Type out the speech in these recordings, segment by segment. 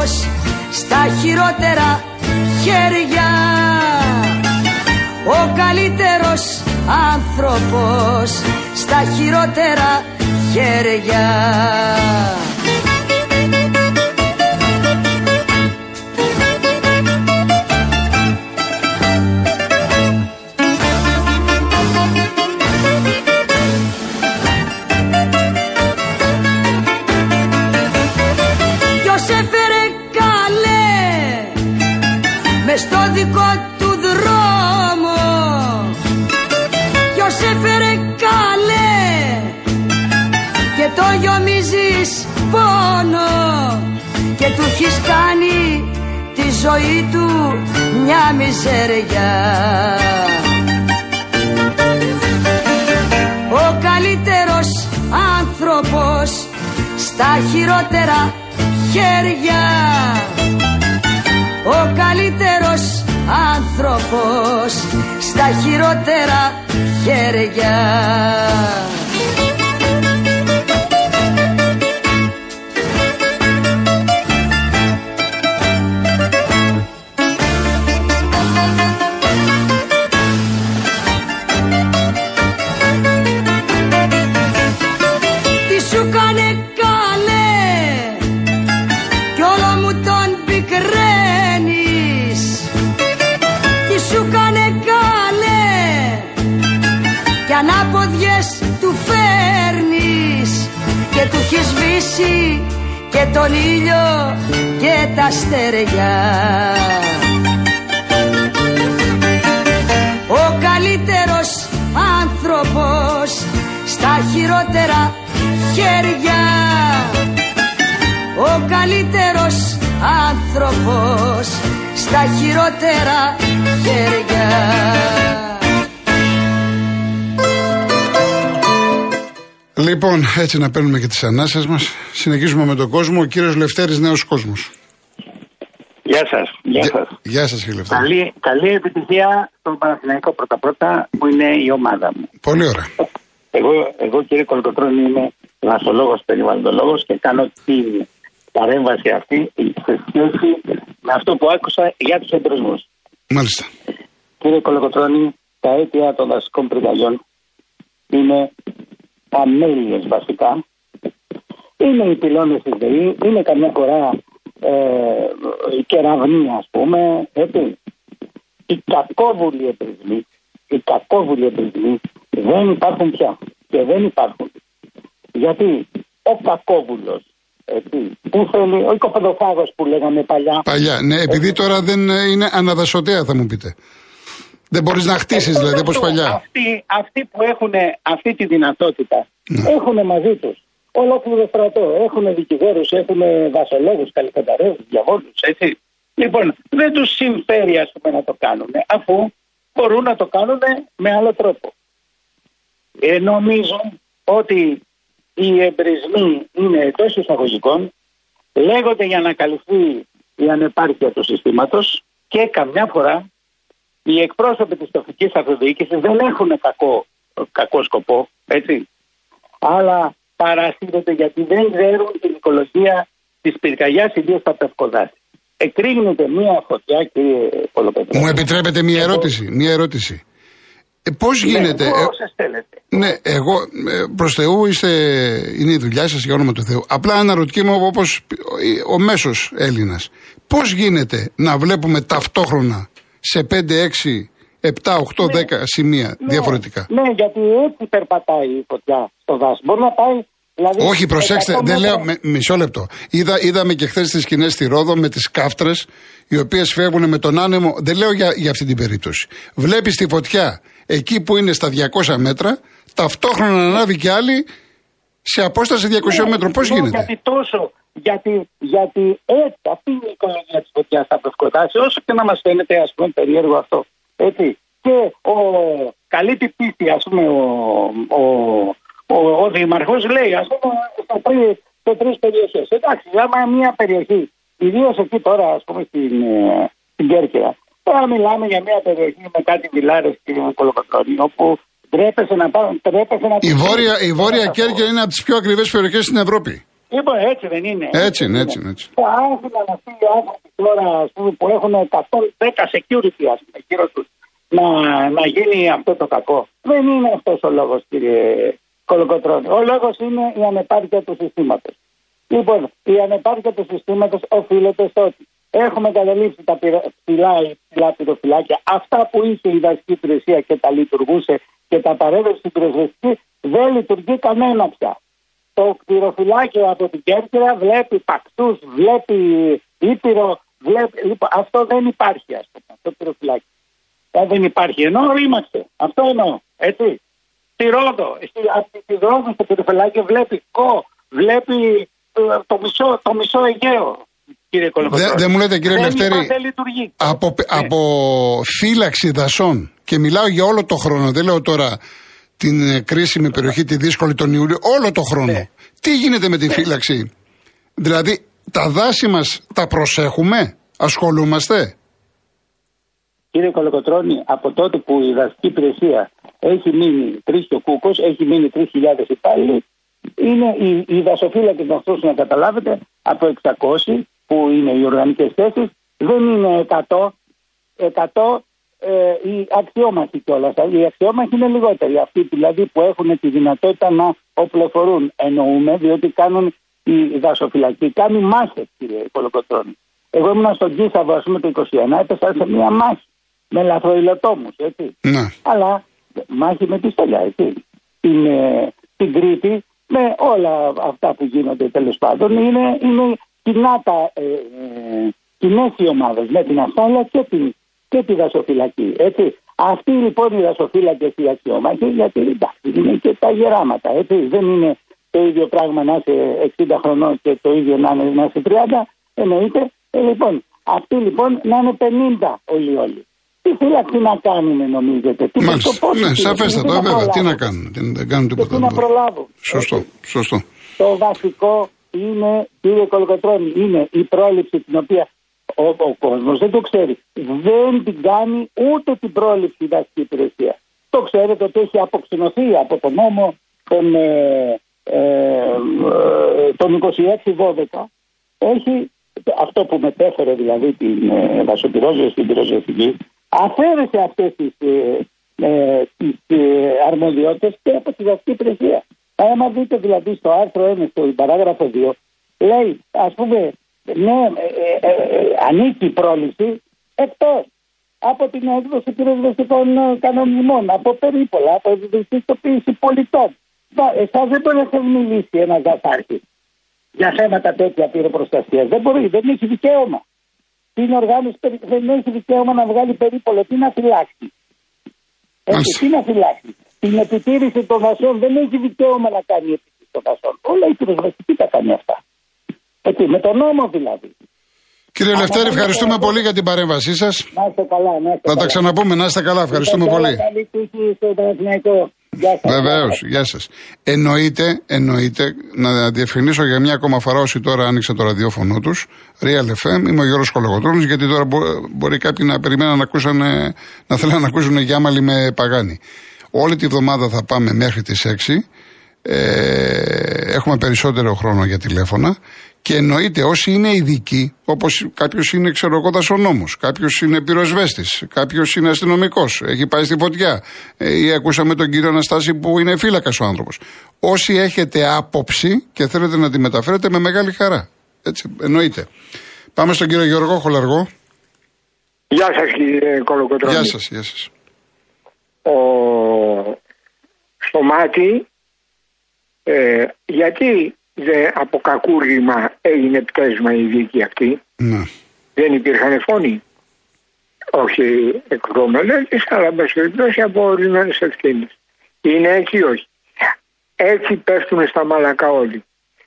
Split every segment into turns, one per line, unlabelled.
άνθρωπος στα χειρότερα χέρια. Ο καλύτερος άνθρωπος στα χειρότερα χέρια ζωή του μια μιζέρια. Ο καλύτερος άνθρωπος στα χειρότερα χέρια. Ο καλύτερος άνθρωπος στα χειρότερα χέρια έχει σβήσει και τον ήλιο και τα αστέρια. Ο καλύτερος άνθρωπος στα χειρότερα χέρια. Ο καλύτερος άνθρωπος στα χειρότερα χέρια
Λοιπόν, έτσι να παίρνουμε και τις ανάσες μας. Συνεχίζουμε με τον κόσμο. Ο κύριος Λευτέρης, νέος κόσμος.
Γεια σας. Γεια σας.
Γεια σας, κύριε Λευτέρη.
Καλή, καλή επιτυχία στον Παναθηναϊκό πρώτα-πρώτα που είναι η ομάδα μου.
Πολύ ωραία.
Εγώ, εγώ κύριε Κολοκοτρώνη είμαι δασολόγος περιβαλλοντολόγος και κάνω την παρέμβαση αυτή σε σχέση με αυτό που άκουσα για τους εμπροσμούς.
Μάλιστα.
Κύριε Κολοκοτρώνη, τα αίτια των δασικών πυρκαγιών είναι αμέλειες βασικά. Είναι οι πυλώνες της ΔΕΗ, είναι καμιά φορά ε, η κεραυνή ας πούμε, έτσι. Οι κακόβουλοι εμπρισμοί, οι κακόβουλοι εμπρισμοί δεν υπάρχουν πια και δεν υπάρχουν. Γιατί ο κακόβουλος, έτσι, που θέλει, ο οικοπεδοφάγος που λέγαμε παλιά,
Παλιά. Ναι, επειδή τώρα δεν ε, είναι αναδασωτέα, θα μου πείτε. Δεν μπορείς να χτίσεις, δηλαδή, όπως
αυτό,
παλιά.
Αυτοί, αυτοί που έχουν αυτή τη δυνατότητα
Ναι.
έχουν μαζί τους ολόκληρο στρατό. Έχουν δικηγόρους, έχουν δασολόγου, καλλιτεχνικού, διαβόλους, έτσι. Λοιπόν, δεν τους συμφέρει, ας πούμε, να το κάνουν, αφού μπορούν να το κάνουν με άλλο τρόπο. Ε, νομίζω ότι οι εμπρισμοί είναι εντός εισαγωγικών, λέγονται για να καλυφθεί η ανεπάρκεια του συστήματος και καμιά φορά οι εκπρόσωποι της τοπικής αυτοδιοίκησης δεν έχουν κακό, κακό σκοπό, έτσι. Αλλά παρασύρονται γιατί δεν ξέρουν την οικολογία της πυρκαγιάς, ιδίως στα πευκοδάση. Εκρήγνεται μία φωτιά, κύριε Κολοπέτρο.
Μου επιτρέπετε μία ερώτηση. Μία ερώτηση. Ε, Πώς γίνεται.
Ναι,
ε,
όσες θέλετε.
ναι, εγώ προς Θεού είστε, είναι η δουλειά σας για όνομα του Θεού. Απλά αναρωτιέμαι όπως ο μέσος Έλληνας. Πώς γίνεται να βλέπουμε ταυτόχρονα σε 5, 6, 7, 8, 10 σημεία
Ναι,
διαφορετικά.
Ναι, γιατί έτσι περπατάει η φωτιά στο δάσο. Μπορεί να πάει. Δηλαδή,
Όχι, προσέξτε,
100
δεν
μέτρα.
λέω. με- μισό λεπτό. Είδα, είδαμε και χθες τις σκηνές στη Ρόδο με τις κάφτρες, οι οποίες φεύγουν με τον άνεμο. Δεν λέω για, για αυτή την περίπτωση. Βλέπεις τη φωτιά εκεί που είναι στα 200 μέτρα, ταυτόχρονα να ανάβει και άλλη σε απόσταση 200
Ναι,
μέτρων. Πώς
ναι,
γίνεται;
Γιατί τόσο, γιατί, γιατί έτσι αυτή είναι η οικολογία της φωτιάς στα Πευκοτάση, όσο και να μας φαίνεται ας πούμε περίεργο αυτό. Έτσι. Και ο καλή την πίστη, ας πούμε, ο, ο, ο, ο Δήμαρχο λέει, ας πούμε, σε τρει σε τρεις περιοχές. Εντάξει, άμα μια περιοχή Ιδίως εκεί τώρα, ας πούμε, στην, ε, στην Κέρκυρα. Τώρα μιλάμε για μια περιοχή με κάτι βιλάρε και κολοκοτρόνη, όπου τρέπεσε να πάρουν. Τρέπεσε να
η Βόρεια, η Βόρεια Κέρκυρα είναι από τις πιο ακριβές περιοχές στην Ευρώπη.
Λοιπόν, έτσι δεν είναι.
Έτσι είναι, έτσι είναι. Έτσι.
Άρχισαν αυτοί οι άνθρωποι τώρα ας πούμε, που έχουν 110 security ας πούμε, γύρω τους να, να γίνει αυτό το κακό. Δεν είναι αυτός ο λόγος, κύριε Κολοκοτρόνη. Ο λόγος είναι η ανεπάρκεια του συστήματος. Λοιπόν, η ανεπάρκεια του συστήματος οφείλεται στο ότι έχουμε καταλήψει τα ψηλά, ψηλά πυροφυλάκια. Αυτά που είχε η δασική υπηρεσία και τα λειτουργούσε και τα παρέδωσε στην πυροσβεστική, δεν λειτουργεί κανένα πια. Το πυροφυλάκιο από την Κέρκυρα βλέπει πακτούς, βλέπει ήπειρο, βλέπει... Λοιπόν, αυτό δεν υπάρχει, ας πούμε, το πυροφυλάκιο. Ε, δεν υπάρχει. Ενώ ρήμαξε. Αυτό εννοώ. Έτσι. Στη Ρόδο, από τη Ρόδο στο πυροφυλάκιο βλέπει κο, βλέπει ε, το μισό, το μισό Αιγαίο. Κύριε Δεν
δε μου λέτε κύριε Λευτέρη, από, ναι. από φύλαξη δασών και μιλάω για όλο το χρόνο, δεν λέω τώρα την ε, κρίσιμη περιοχή, τη δύσκολη τον Ιούλιο, όλο το χρόνο. Ναι. Τι γίνεται με τη ναι. φύλαξη; Δηλαδή τα δάση μας τα προσέχουμε, ασχολούμαστε;
Κύριε Κολοκοτρώνη, από τότε που η δασική υπηρεσία έχει μείνει τρεις και ο Κούκος, έχει μείνει 3.000 υπάλληλοι, είναι οι, οι δασοφύλακε αυτού να καταλάβετε από 600 που είναι οι οργανικές θέσεις, δεν είναι 100, 100 ε, οι αξιόμαχοι κιόλας. Οι αξιόμαχοι είναι λιγότεροι. Αυτοί δηλαδή που έχουν τη δυνατότητα να οπλοφορούν, εννοούμε, διότι κάνουν οι δασοφυλακοί, κάνουν μάχες, κύριε Κολοκοτρώνη. Εγώ ήμουν στον Κίσαβο, ας πούμε, το 21, έπεσα σε μια μάχη με λαθροϊλοτόμου, έτσι.
Ναι.
Αλλά μάχη με πιστολιά, έτσι. Την, την Κρήτη, με όλα αυτά που γίνονται τέλος πάντων, είναι, είναι κοινά τα, ε, ε, κοινές οι ομάδες με την ασφάλεια και την, και τη δασοφυλακή. Έτσι. Αυτοί λοιπόν οι δασοφύλακες οι αξιόμαχοι, γιατί εντάξει, είναι και τα γεράματα. Έτσι. Δεν είναι το ίδιο πράγμα να είσαι 60 χρονών και το ίδιο να, είναι, να είσαι 30, εννοείται. Ε, λοιπόν, αυτοί λοιπόν να είναι 50 όλοι όλοι. Τι φύλαξη να κάνουν, νομίζετε. Τι
Μάλιστα. Ναι, σαφέστατα, βέβαια. Τι να κάνουν. Δεν κάνουν τίποτα.
Τι να προλάβουν.
Σωστό. Σωστό.
Το βασικό είναι, κύριε Κολοκοτρώνη, είναι η πρόληψη την οποία ο, ο κόσμος δεν το ξέρει. Δεν την κάνει ούτε την πρόληψη η δασική υπηρεσία. Το ξέρετε ότι έχει αποξενωθεί από τον νόμο τον, ε, ε, τον 26-12. Έχει αυτό που μετέφερε δηλαδή την ε, δασοπυρόζωση στην πυροσβεστική, αφαίρεσε αυτές τις ε, ε, ε, αρμοδιότητες και από τη δασική υπηρεσία. Άμα δείτε δηλαδή στο άρθρο 1, στο παράγραφο 2, λέει, ας πούμε, ναι, ε, ε, ε, ανήκει η πρόληψη εκτός από την έκδοση πυροσβεστικών κανονισμών, από περίπολα, από ευαισθητοποίηση πολιτών. Εσάς δεν μπορεί να μιλήσει ένας δασάρχη για θέματα τέτοια πυροπροστασίας. Δεν μπορεί, δεν έχει δικαίωμα. Την οργάνωση δεν έχει δικαίωμα να βγάλει περίπολο. Τι να φυλάξει. Έτσι, τι να φυλάξει. Την επιτήρηση των δασών δεν έχει δικαίωμα να κάνει η επιτήρηση των δασών. Όλα η πυροσβεστική τα κάνει αυτά. Έτσι, με τον νόμο δηλαδή.
Κύριε Λευτέρη, ευχαριστούμε πολύ για την παρέμβασή σας. Να
είστε καλά, να είστε
Θα τα ξαναπούμε, να είστε καλά. Ευχαριστούμε πολύ.
Καλή τύχη στο
Βεβαίως, γεια σας. Εννοείται, εννοείται, να διευκρινίσω για μια ακόμα φορά όσοι τώρα άνοιξαν το ραδιόφωνο τους. Real FM, είμαι ο Γιώργος Κολογοτρόνη, γιατί τώρα μπορεί κάποιοι να περιμένουν να, ακούσουν, να θέλουν να ακούσουν γιάμαλι με παγάνι. Όλη τη βδομάδα θα πάμε μέχρι τις 6. Ε, έχουμε περισσότερο χρόνο για τηλέφωνα και εννοείται όσοι είναι ειδικοί, όπως κάποιος είναι ξέρω εγώ δασονόμος, κάποιος είναι πυροσβέστης, κάποιος είναι αστυνομικός, έχει πάει στη φωτιά, ε, ή ακούσαμε τον κύριο Αναστάση που είναι φύλακας ο άνθρωπος. Όσοι έχετε άποψη και θέλετε να τη μεταφέρετε με μεγάλη χαρά. Έτσι, εννοείται. Πάμε στον κύριο Γιώργο Χολαργό.
Γεια σας κύριε Κολοκοτρώνη.
Γεια σας, γεια σας.
Ο... Στο μάτι, ε, γιατί δεν από κακούργημα έγινε πτέσμα η δίκη αυτή;
Ναι.
Δεν υπήρχαν φόνοι; Όχι εκδομελέτε, αλλά με περιπτώσει από ορισμένες ευθύνες. Είναι έτσι όχι; Έτσι πέφτουν στα μαλακά όλοι.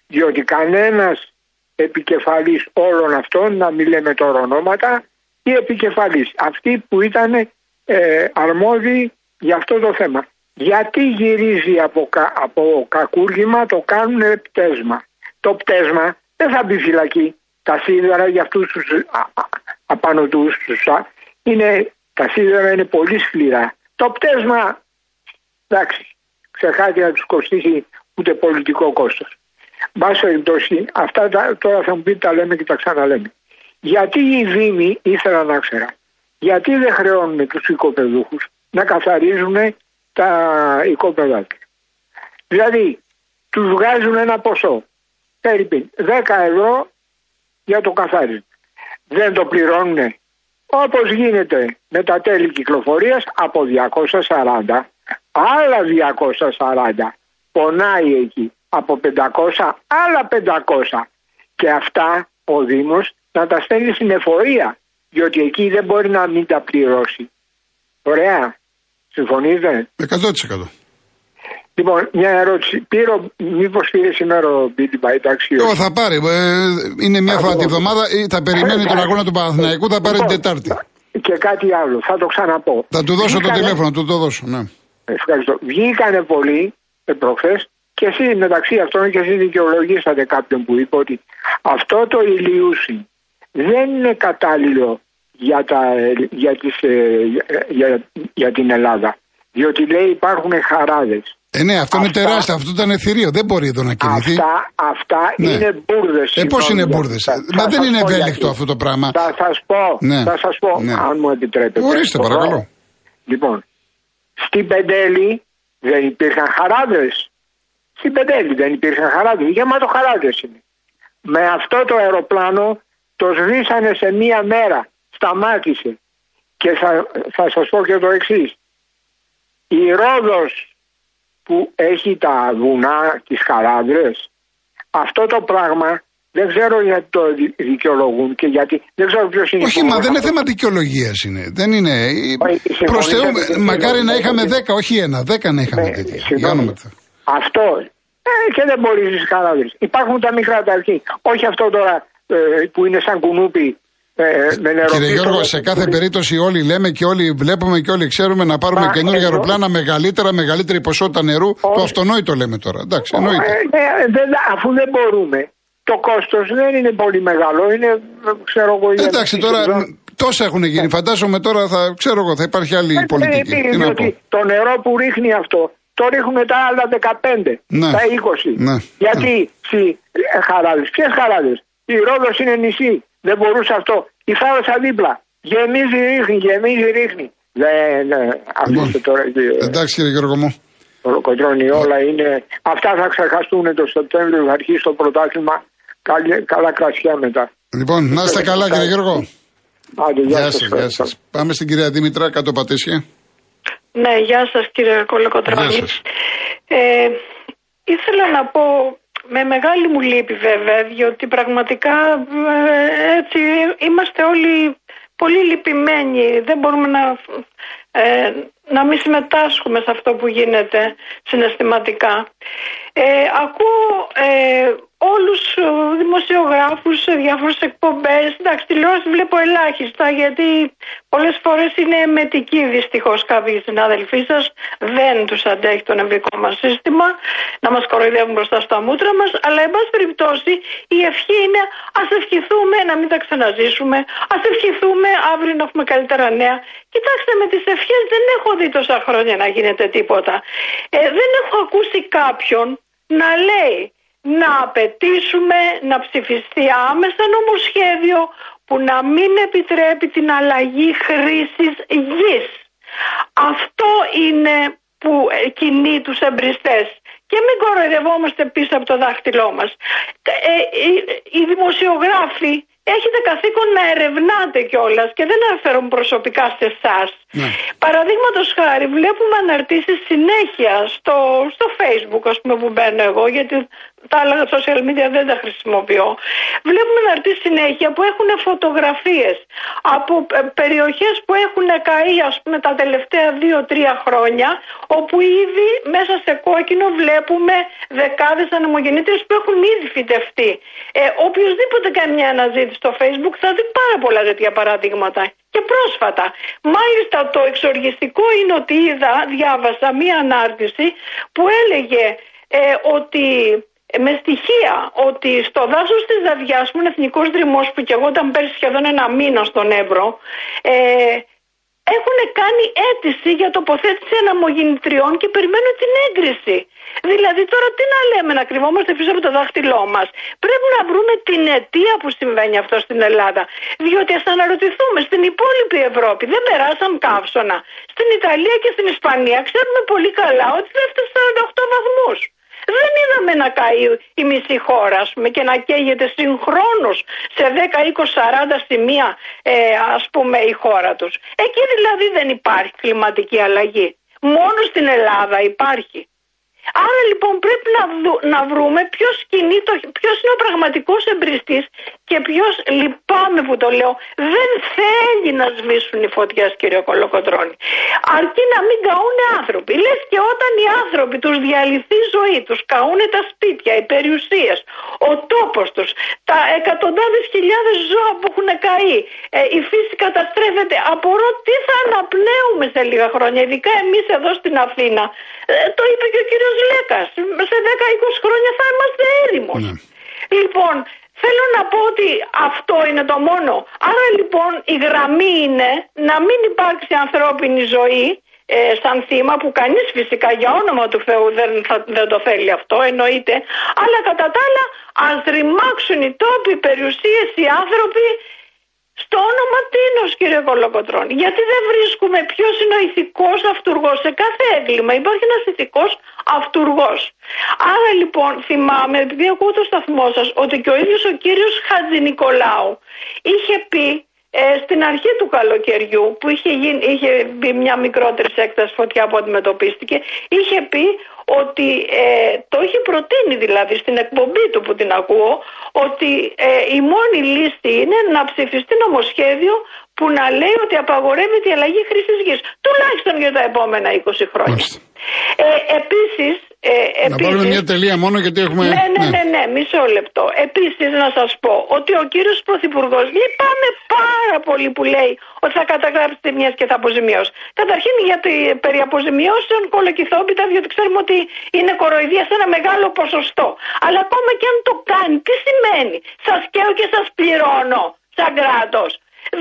Διότι κανένας επικεφαλής όλων αυτών, να μην λέμε τώρα ονόματα, ή επικεφαλής, αυτοί που ήταν ε, αρμόδιοι για αυτό το θέμα. Γιατί γυρίζει από, κα, από κακούργημα, το κάνουν πτέσμα. Το πτέσμα δεν θα μπει φυλακή. Τα σίδερα για αυτούς τους απάνω τους, είναι, τα σίδερα είναι πολύ σκληρά. Το πτέσμα, εντάξει, ξεχάτε να τους κοστίσει ούτε πολιτικό κόστος. Μπας περιπτώσει, αυτά τώρα θα μου πείτε τα λέμε και τα ξαναλέμε. Γιατί οι Δήμοι, ήθελα να ξέρα, γιατί δεν χρεώνουν τους οικοπεδούχους να καθαρίζουν τα οικόπεδα Δηλαδή, τους βγάζουν ένα ποσό, περίπου 10 ευρώ για το καθάρισμα. Δεν το πληρώνουν όπως γίνεται με τα τέλη κυκλοφορίας από 240, άλλα 240 πονάει εκεί, από 500 άλλα 500 και αυτά ο Δήμος να τα στέλνει στην εφορία διότι εκεί δεν μπορεί να μην τα πληρώσει. Ωραία. Συμφωνείτε;
100%.
Λοιπόν, μια ερώτηση. Πήρω, μήπως πήρε σήμερα ο Μπίτιμπα, εντάξει.
Εγώ θα πάρει. Ε, είναι μια φορά τη βδομάδα. Θα περιμένει τον αγώνα του Παναθηναϊκού, θα πάρει την λοιπόν, Τετάρτη.
Και κάτι άλλο, θα το ξαναπώ.
Θα του δώσω το τηλέφωνο, του το δώσω. Ναι.
Ευχαριστώ. Βγήκανε πολλοί ε, προχθές και εσεί μεταξύ αυτών και εσεί δικαιολογήσατε κάποιον που είπε ότι αυτό το ηλιούσι δεν είναι κατάλληλο για, τα, για, τις, ε, για, για την Ελλάδα. Διότι λέει υπάρχουν χαράδες.
Ε, ναι, αυτό αυτά, είναι τεράστιο. Αυτό ήταν εθηρίο. Δεν μπορεί εδώ να κινηθεί.
Αυτά, αυτά ναι. είναι μπουρδες.
Ε, πώς είναι μπουρδες; Μα δεν είναι ευέλικτο αυτό το πράγμα.
Θα σας πω, ναι. θα σας πω ναι. αν μου επιτρέπετε.
Ορίστε, παρακαλώ.
Λοιπόν, στην Πεντέλη δεν υπήρχαν χαράδες. Στην Πεντέλη δεν υπήρχαν χαράδες. Γεμάτο χαράδες είναι. Με αυτό το αεροπλάνο το σβήσανε σε μία μέρα. Σταμάτησε. Και θα, θα σας πω και το εξής. Η Ρόδος που έχει τα βουνά, τις χαράδρες, αυτό το πράγμα δεν ξέρω γιατί το δικαιολογούν και γιατί. Δεν ξέρω ποιος είναι.
Όχι, μα δεν είναι θέμα δικαιολογίας είναι. Δεν είναι. Προ Θεού, μακάρι να είχαμε 10, όχι ένα. 10 να είχαμε ναι, τέτοια.
Αυτό. Ε, και δεν μπορεί στις χαράδρες. Υπάρχουν τα μικρά τα αρχή. Όχι αυτό τώρα ε, που είναι σαν κουνούπι ε,
Κύριε Γιώργο, σε κάθε περίπτωση όλοι λέμε και όλοι βλέπουμε και όλοι ξέρουμε να πάρουμε καινούργια αεροπλάνα μεγαλύτερα, μεγαλύτερη ποσότητα νερού. Το αυτονόητο λέμε τώρα. Εντάξει, εννοείται.
Ε, ε, αφού δεν μπορούμε, το κόστος δεν είναι πολύ μεγάλο. Είναι, ξέρω εγώ,
Εντάξει, τώρα τόσα έχουν γίνει. Φαντάζομαι τώρα θα, ξέρω εγώ, θα υπάρχει άλλη πολιτική.
διότι το νερό που ρίχνει αυτό το ρίχνουν τα άλλα 15, ναι. τα 20. Ναι. Γιατί ναι. χαράδες, ποιες χαράδες; Η Ρόδος είναι νησί. Δεν μπορούσε αυτό. Η θάλασσα δίπλα. Γεμίζει ρίχνει, γεμίζει ρίχνει. Δεν, ναι, αφήστε τώρα.
Εντάξει κύριε Γιώργο μου.
Κοντρώνει όλα είναι. Αυτά θα ξεχαστούν το Σεπτέμβριο, θα αρχίσει το πρωτάθλημα. Καλά κρασιά μετά.
Λοιπόν, να είστε καλά κύριε Γιώργο.
Άντε, γεια, σας,
γεια σας. Πάμε στην κυρία Δήμητρα, κάτω πατήσια.
Ναι, γεια σας κύριε Κολοκοτρώνη. Ε, ήθελα να πω με μεγάλη μου λύπη βέβαια, διότι πραγματικά ε, έτσι είμαστε όλοι πολύ λυπημένοι. Δεν μπορούμε να, ε, να μην συμμετάσχουμε σε αυτό που γίνεται συναισθηματικά. Ε, ακούω ε, όλους τους δημοσιογράφους σε διάφορες εκπομπές. Εντάξει, τηλεόραση βλέπω ελάχιστα γιατί πολλές φορές είναι μετική δυστυχώς κάποιοι συνάδελφοί σας. Δεν τους αντέχει το νευρικό μας σύστημα να μας κοροϊδεύουν μπροστά στα μούτρα μας. Αλλά εν πάση περιπτώσει η ευχή είναι ας ευχηθούμε να μην τα ξαναζήσουμε. Ας ευχηθούμε αύριο να έχουμε καλύτερα νέα. Κοιτάξτε με τις ευχές δεν έχω δει τόσα χρόνια να γίνεται τίποτα. Ε, δεν έχω ακούσει κάποιον να λέει να απαιτήσουμε να ψηφιστεί άμεσα νομοσχέδιο που να μην επιτρέπει την αλλαγή χρήσης γης. Αυτό είναι που κινεί τους εμπριστές. Και μην κοροϊδευόμαστε πίσω από το δάχτυλό μας. Ε, οι δημοσιογράφοι έχετε καθήκον να ερευνάτε κιόλας και δεν αναφέρομαι προσωπικά σε εσάς. Ναι. Παραδείγματος χάρη, βλέπουμε αναρτήσεις συνέχεια στο, στο Facebook, ας πούμε, που μπαίνω εγώ, γιατί τα άλλα social media δεν τα χρησιμοποιώ. Βλέπουμε αναρτήσεις συνέχεια που έχουν φωτογραφίες από ε, περιοχές που έχουν καεί, ας πούμε, τα τελευταία δύο-τρία χρόνια, όπου ήδη μέσα σε κόκκινο βλέπουμε δεκάδες ανεμογεννήτρε που έχουν ήδη φυτευτεί. Ε, οποιοδήποτε κάνει μια αναζήτηση στο Facebook θα δει πάρα πολλά τέτοια παραδείγματα. Και πρόσφατα. Μάλιστα το εξοργιστικό είναι ότι είδα, διάβασα μία ανάρτηση που έλεγε ε, ότι με στοιχεία ότι στο δάσος της Δαδιά, που είναι εθνικός δρυμός, που και εγώ ήταν πέρσι σχεδόν ένα μήνα στον Εύρο, ε, έχουν κάνει αίτηση για τοποθέτηση αναμογεννητριών και περιμένουν την έγκριση. Δηλαδή τώρα τι να λέμε, να κρυβόμαστε πίσω από το δάχτυλό μας. Πρέπει να βρούμε την αιτία που συμβαίνει αυτό στην Ελλάδα. Διότι ας αναρωτηθούμε, στην υπόλοιπη Ευρώπη δεν περάσαν καύσωνα. Στην Ιταλία και στην Ισπανία ξέρουμε πολύ καλά ότι δεν φτάσει 48 βαθμούς. Δεν είδαμε να καεί η μισή χώρα ας πούμε, και να καίγεται συγχρόνως σε 10, 20, 40 σημεία ε, ας πούμε η χώρα τους. Εκεί δηλαδή δεν υπάρχει κλιματική αλλαγή. Μόνο στην Ελλάδα υπάρχει. Άρα λοιπόν πρέπει να, να βρούμε ποιος, το, ποιος είναι ο πραγματικός εμπριστής και ποιος, λυπάμαι που το λέω, δεν θέλει να σβήσουν οι φωτιές κύριε Κολοκοτρώνη. Αρκεί να μην καούν άνθρωποι. Λες και όταν οι άνθρωποι τους διαλυθεί η ζωή τους, καούν τα σπίτια, οι περιουσίες, ο τόπος τους, τα εκατοντάδες χιλιάδες ζώα που έχουν καεί, ε, η φύση καταστρέφεται. Απορώ τι θα αναπνέουμε σε λίγα χρόνια, ειδικά εμείς εδώ στην Αθήνα. Ε, το είπε και ο κύριος Λέκας. Σε 10-20 χρόνια θα είμαστε έρημος. Ναι. Λοιπόν, Θέλω να πω ότι αυτό είναι το μόνο. Άρα λοιπόν η γραμμή είναι να μην υπάρξει ανθρώπινη ζωή ε, σαν θύμα που κανείς φυσικά για όνομα του Θεού δεν, θα, δεν το θέλει αυτό εννοείται αλλά κατά τα άλλα ας ρημάξουν οι τόποι, οι περιουσίες, οι άνθρωποι στο όνομα τίνος κύριε Κολοκοτρώνη. Γιατί δεν βρίσκουμε ποιος είναι ο ηθικός αυτούργος σε κάθε έγκλημα. Υπάρχει ένας ηθικός αυτούργος. Άρα λοιπόν θυμάμαι, επειδή ακούω το σταθμό σας, ότι και ο ίδιος ο κύριος Χατζη Νικολάου είχε πει ε, στην αρχή του καλοκαιριού που είχε, γίνει, είχε μπει μια μικρότερη έκταση φωτιά που αντιμετωπίστηκε είχε πει ότι ε, το είχε προτείνει δηλαδή στην εκπομπή του που την ακούω ότι ε, η μόνη λύση είναι να ψηφιστεί νομοσχέδιο που να λέει ότι απαγορεύεται η αλλαγή χρήσης γης τουλάχιστον για τα επόμενα 20 χρόνια. Ε, επίσης
ε, να πάρουμε μια τελεία μόνο γιατί έχουμε.
Ναι, ναι, ναι, ναι, ναι μισό λεπτό. Επίσης να σας πω ότι ο κύριος Πρωθυπουργός λυπάμαι πάρα πολύ που λέει ότι θα καταγράψει τιμίε και θα αποζημιώσει. Καταρχήν για τη περί αποζημιώσεων κολοκυθόπιτα, διότι ξέρουμε ότι είναι κοροϊδία σε ένα μεγάλο ποσοστό. Αλλά ακόμα και αν το κάνει, τι σημαίνει; Σας καίω και σας πληρώνω σαν κράτος.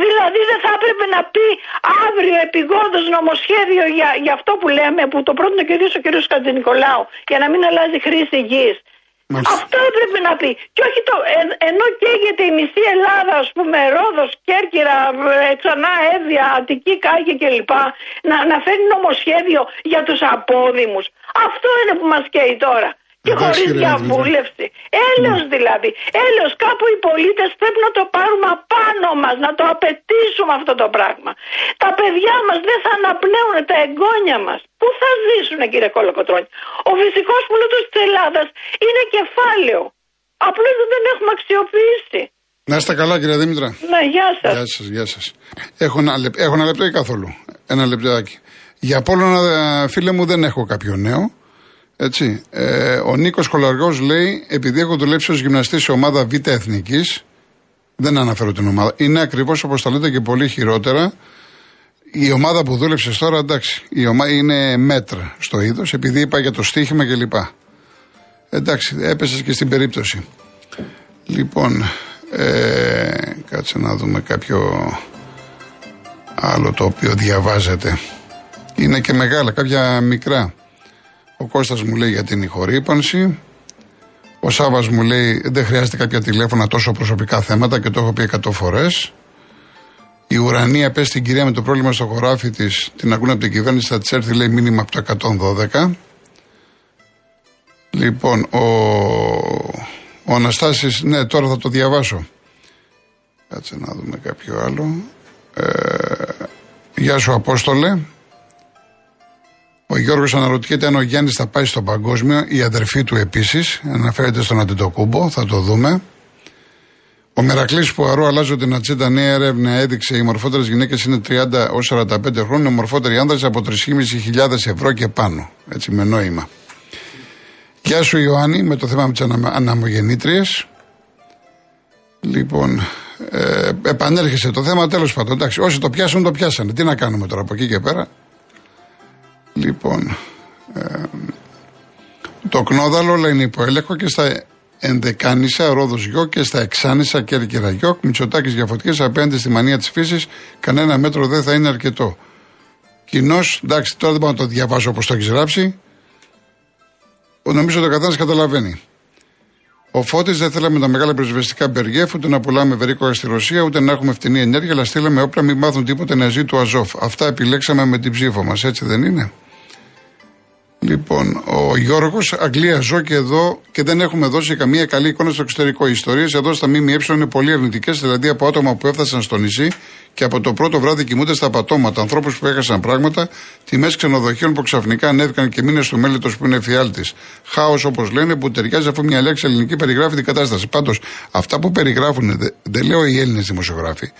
Δηλαδή δεν θα έπρεπε να πει αύριο επιγόντως νομοσχέδιο για, για αυτό που λέμε, που το πρότεινε και ο ο κ. Χατζηνικολάου, για να μην αλλάζει χρήση γης. Αυτό έπρεπε να πει. Και όχι το, εν, ενώ καίγεται η μισή Ελλάδα, ας πούμε, Ρόδος, Κέρκυρα, ε, Ξανά, Εύβοια, Αττική, Κάγια κλπ. Να, να φέρει νομοσχέδιο για τους απόδημους. Αυτό είναι που μας καίει τώρα και χωρίς διαβούλευση. Έλεος δηλαδή. Έλεος κάπου οι πολίτες πρέπει να το πάρουμε απάνω μας, να το απαιτήσουμε αυτό το πράγμα. Τα παιδιά μας δεν θα αναπνέουν τα εγγόνια μας. Πού θα ζήσουν, κύριε Κολοκοτρόνη. Ο φυσικός πλούτος της Ελλάδας είναι κεφάλαιο. Απλώς δεν έχουμε αξιοποιήσει.
Να είστε καλά, κύριε Δήμητρα.
Ναι, γεια σας.
Γεια σας, γεια σας. Έχω, ένα, έχω ένα λεπτό ή καθόλου; Ένα λεπτάκι. Για Απόλλωνα, φίλε μου, δεν έχω κάποιο νέο. Έτσι. Ε, ο Νίκος Κολαργό λέει: Επειδή έχω δουλέψει ως γυμναστής σε ομάδα Β' Εθνικής, δεν αναφέρω την ομάδα. Είναι ακριβώς όπως τα λέτε και πολύ χειρότερα. Η ομάδα που δούλεψες τώρα, εντάξει, η ομάδα είναι μέτρα στο είδος, επειδή είπα για το στοίχημα κλπ. Εντάξει, έπεσες και στην περίπτωση. Λοιπόν, ε, κάτσε να δούμε κάποιο άλλο το οποίο διαβάζεται. Είναι και μεγάλα, κάποια μικρά. Ο Κώστας μου λέει για την ηχορύπανση. Ο Σάβα μου λέει δεν χρειάζεται κάποια τηλέφωνα τόσο προσωπικά θέματα και το έχω πει 100 φορές. Η Ουρανία πες στην κυρία με το πρόβλημα στο χωράφι της, την ακούνε από την κυβέρνηση, θα της έρθει λέει μήνυμα από το 112. Λοιπόν, ο, ο Αναστάσης, ναι, τώρα θα το διαβάσω. Κάτσε να δούμε κάποιο άλλο. Ε, γεια σου Απόστολε. Ο Γιώργος αναρωτιέται αν ο Γιάννης θα πάει στο παγκόσμιο, η αδερφή του επίσης. Αναφέρεται στον Αντιτοκούμπο, θα το δούμε. Ο Μερακλής που αρώ αλλάζω την ατσίτα νέα έρευνα έδειξε οι μορφότερες γυναίκες είναι 30 έω 45 χρόνια, οι μορφότεροι άνδρες από 3.500 ευρώ και πάνω. Έτσι με νόημα. Γεια σου Ιωάννη με το θέμα με τις αναμογεννήτριες. Λοιπόν, ε, επανέρχεσαι το θέμα, τέλος πάντων. Εντάξει, όσοι το πιάσουν, το πιάσανε. Τι να κάνουμε τώρα από εκεί και πέρα. Λοιπόν, ε, Το Κνόδαλο όλα είναι υποέλεγχο και στα Ενδεκάνησα, Ρόδος Γιώκ και στα Εξάνησα, Κέρκυρα Γιώκ. Μητσοτάκης για φωτιές απέναντι στη μανία της φύσης. Κανένα μέτρο δεν θα είναι αρκετό. Κοινώ, εντάξει, τώρα δεν μπορώ να το διαβάσω όπως το έχεις γράψει. Νομίζω ότι ο καθένας καταλαβαίνει. Ο Φώτης δεν θέλαμε τα μεγάλα πυροσβεστικά μπεργέφ, ούτε να πουλάμε βερίκο στη Ρωσία, ούτε να έχουμε φτηνή ενέργεια, αλλά στείλαμε όπλα, μην μάθουν τίποτα να ζει του Αζόφ. Αυτά επιλέξαμε με την ψήφο μας, έτσι δεν είναι; Λοιπόν, ο Γιώργος, Αγγλία ζω και εδώ και δεν έχουμε δώσει καμία καλή εικόνα στο εξωτερικό. Οι ιστορίες εδώ στα ΜΜΕ είναι πολύ αρνητικές, δηλαδή από άτομα που έφτασαν στο νησί και από το πρώτο βράδυ κοιμούνται στα πατώματα. Ανθρώπους που έχασαν πράγματα, τιμές ξενοδοχείων που ξαφνικά ανέβηκαν και μήνες του μέλητο που είναι φιάλτη. Χάος, όπως λένε, που ταιριάζει αφού μια λέξη ελληνική περιγράφει την κατάσταση. Πάντως, αυτά που περιγράφουν, δεν δε λέω οι Έλληνες δημοσιογράφοι,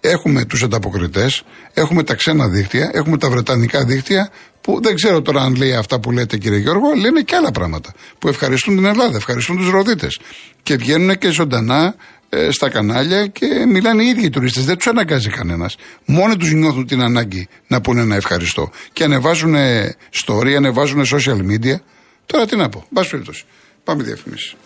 έχουμε τους ανταποκριτές, έχουμε τα ξένα δίκτυα, έχουμε τα βρετανικά δίκτυα, που δεν ξέρω τώρα αν λέει αυτά που λέτε κύριε Γιώργο, λένε και άλλα πράγματα. Που ευχαριστούν την Ελλάδα, ευχαριστούν τους Ροδίτες. Και βγαίνουν και ζωντανά ε, στα κανάλια και μιλάνε οι ίδιοι οι τουρίστες. Δεν τους αναγκάζει κανένας. Μόνοι τους νιώθουν την ανάγκη να πούνε ένα ευχαριστώ. Και ανεβάζουν story, ανεβάζουν social media. Τώρα τι να πω. Μπας περιπτώσει. Πάμε διαφημίσεις.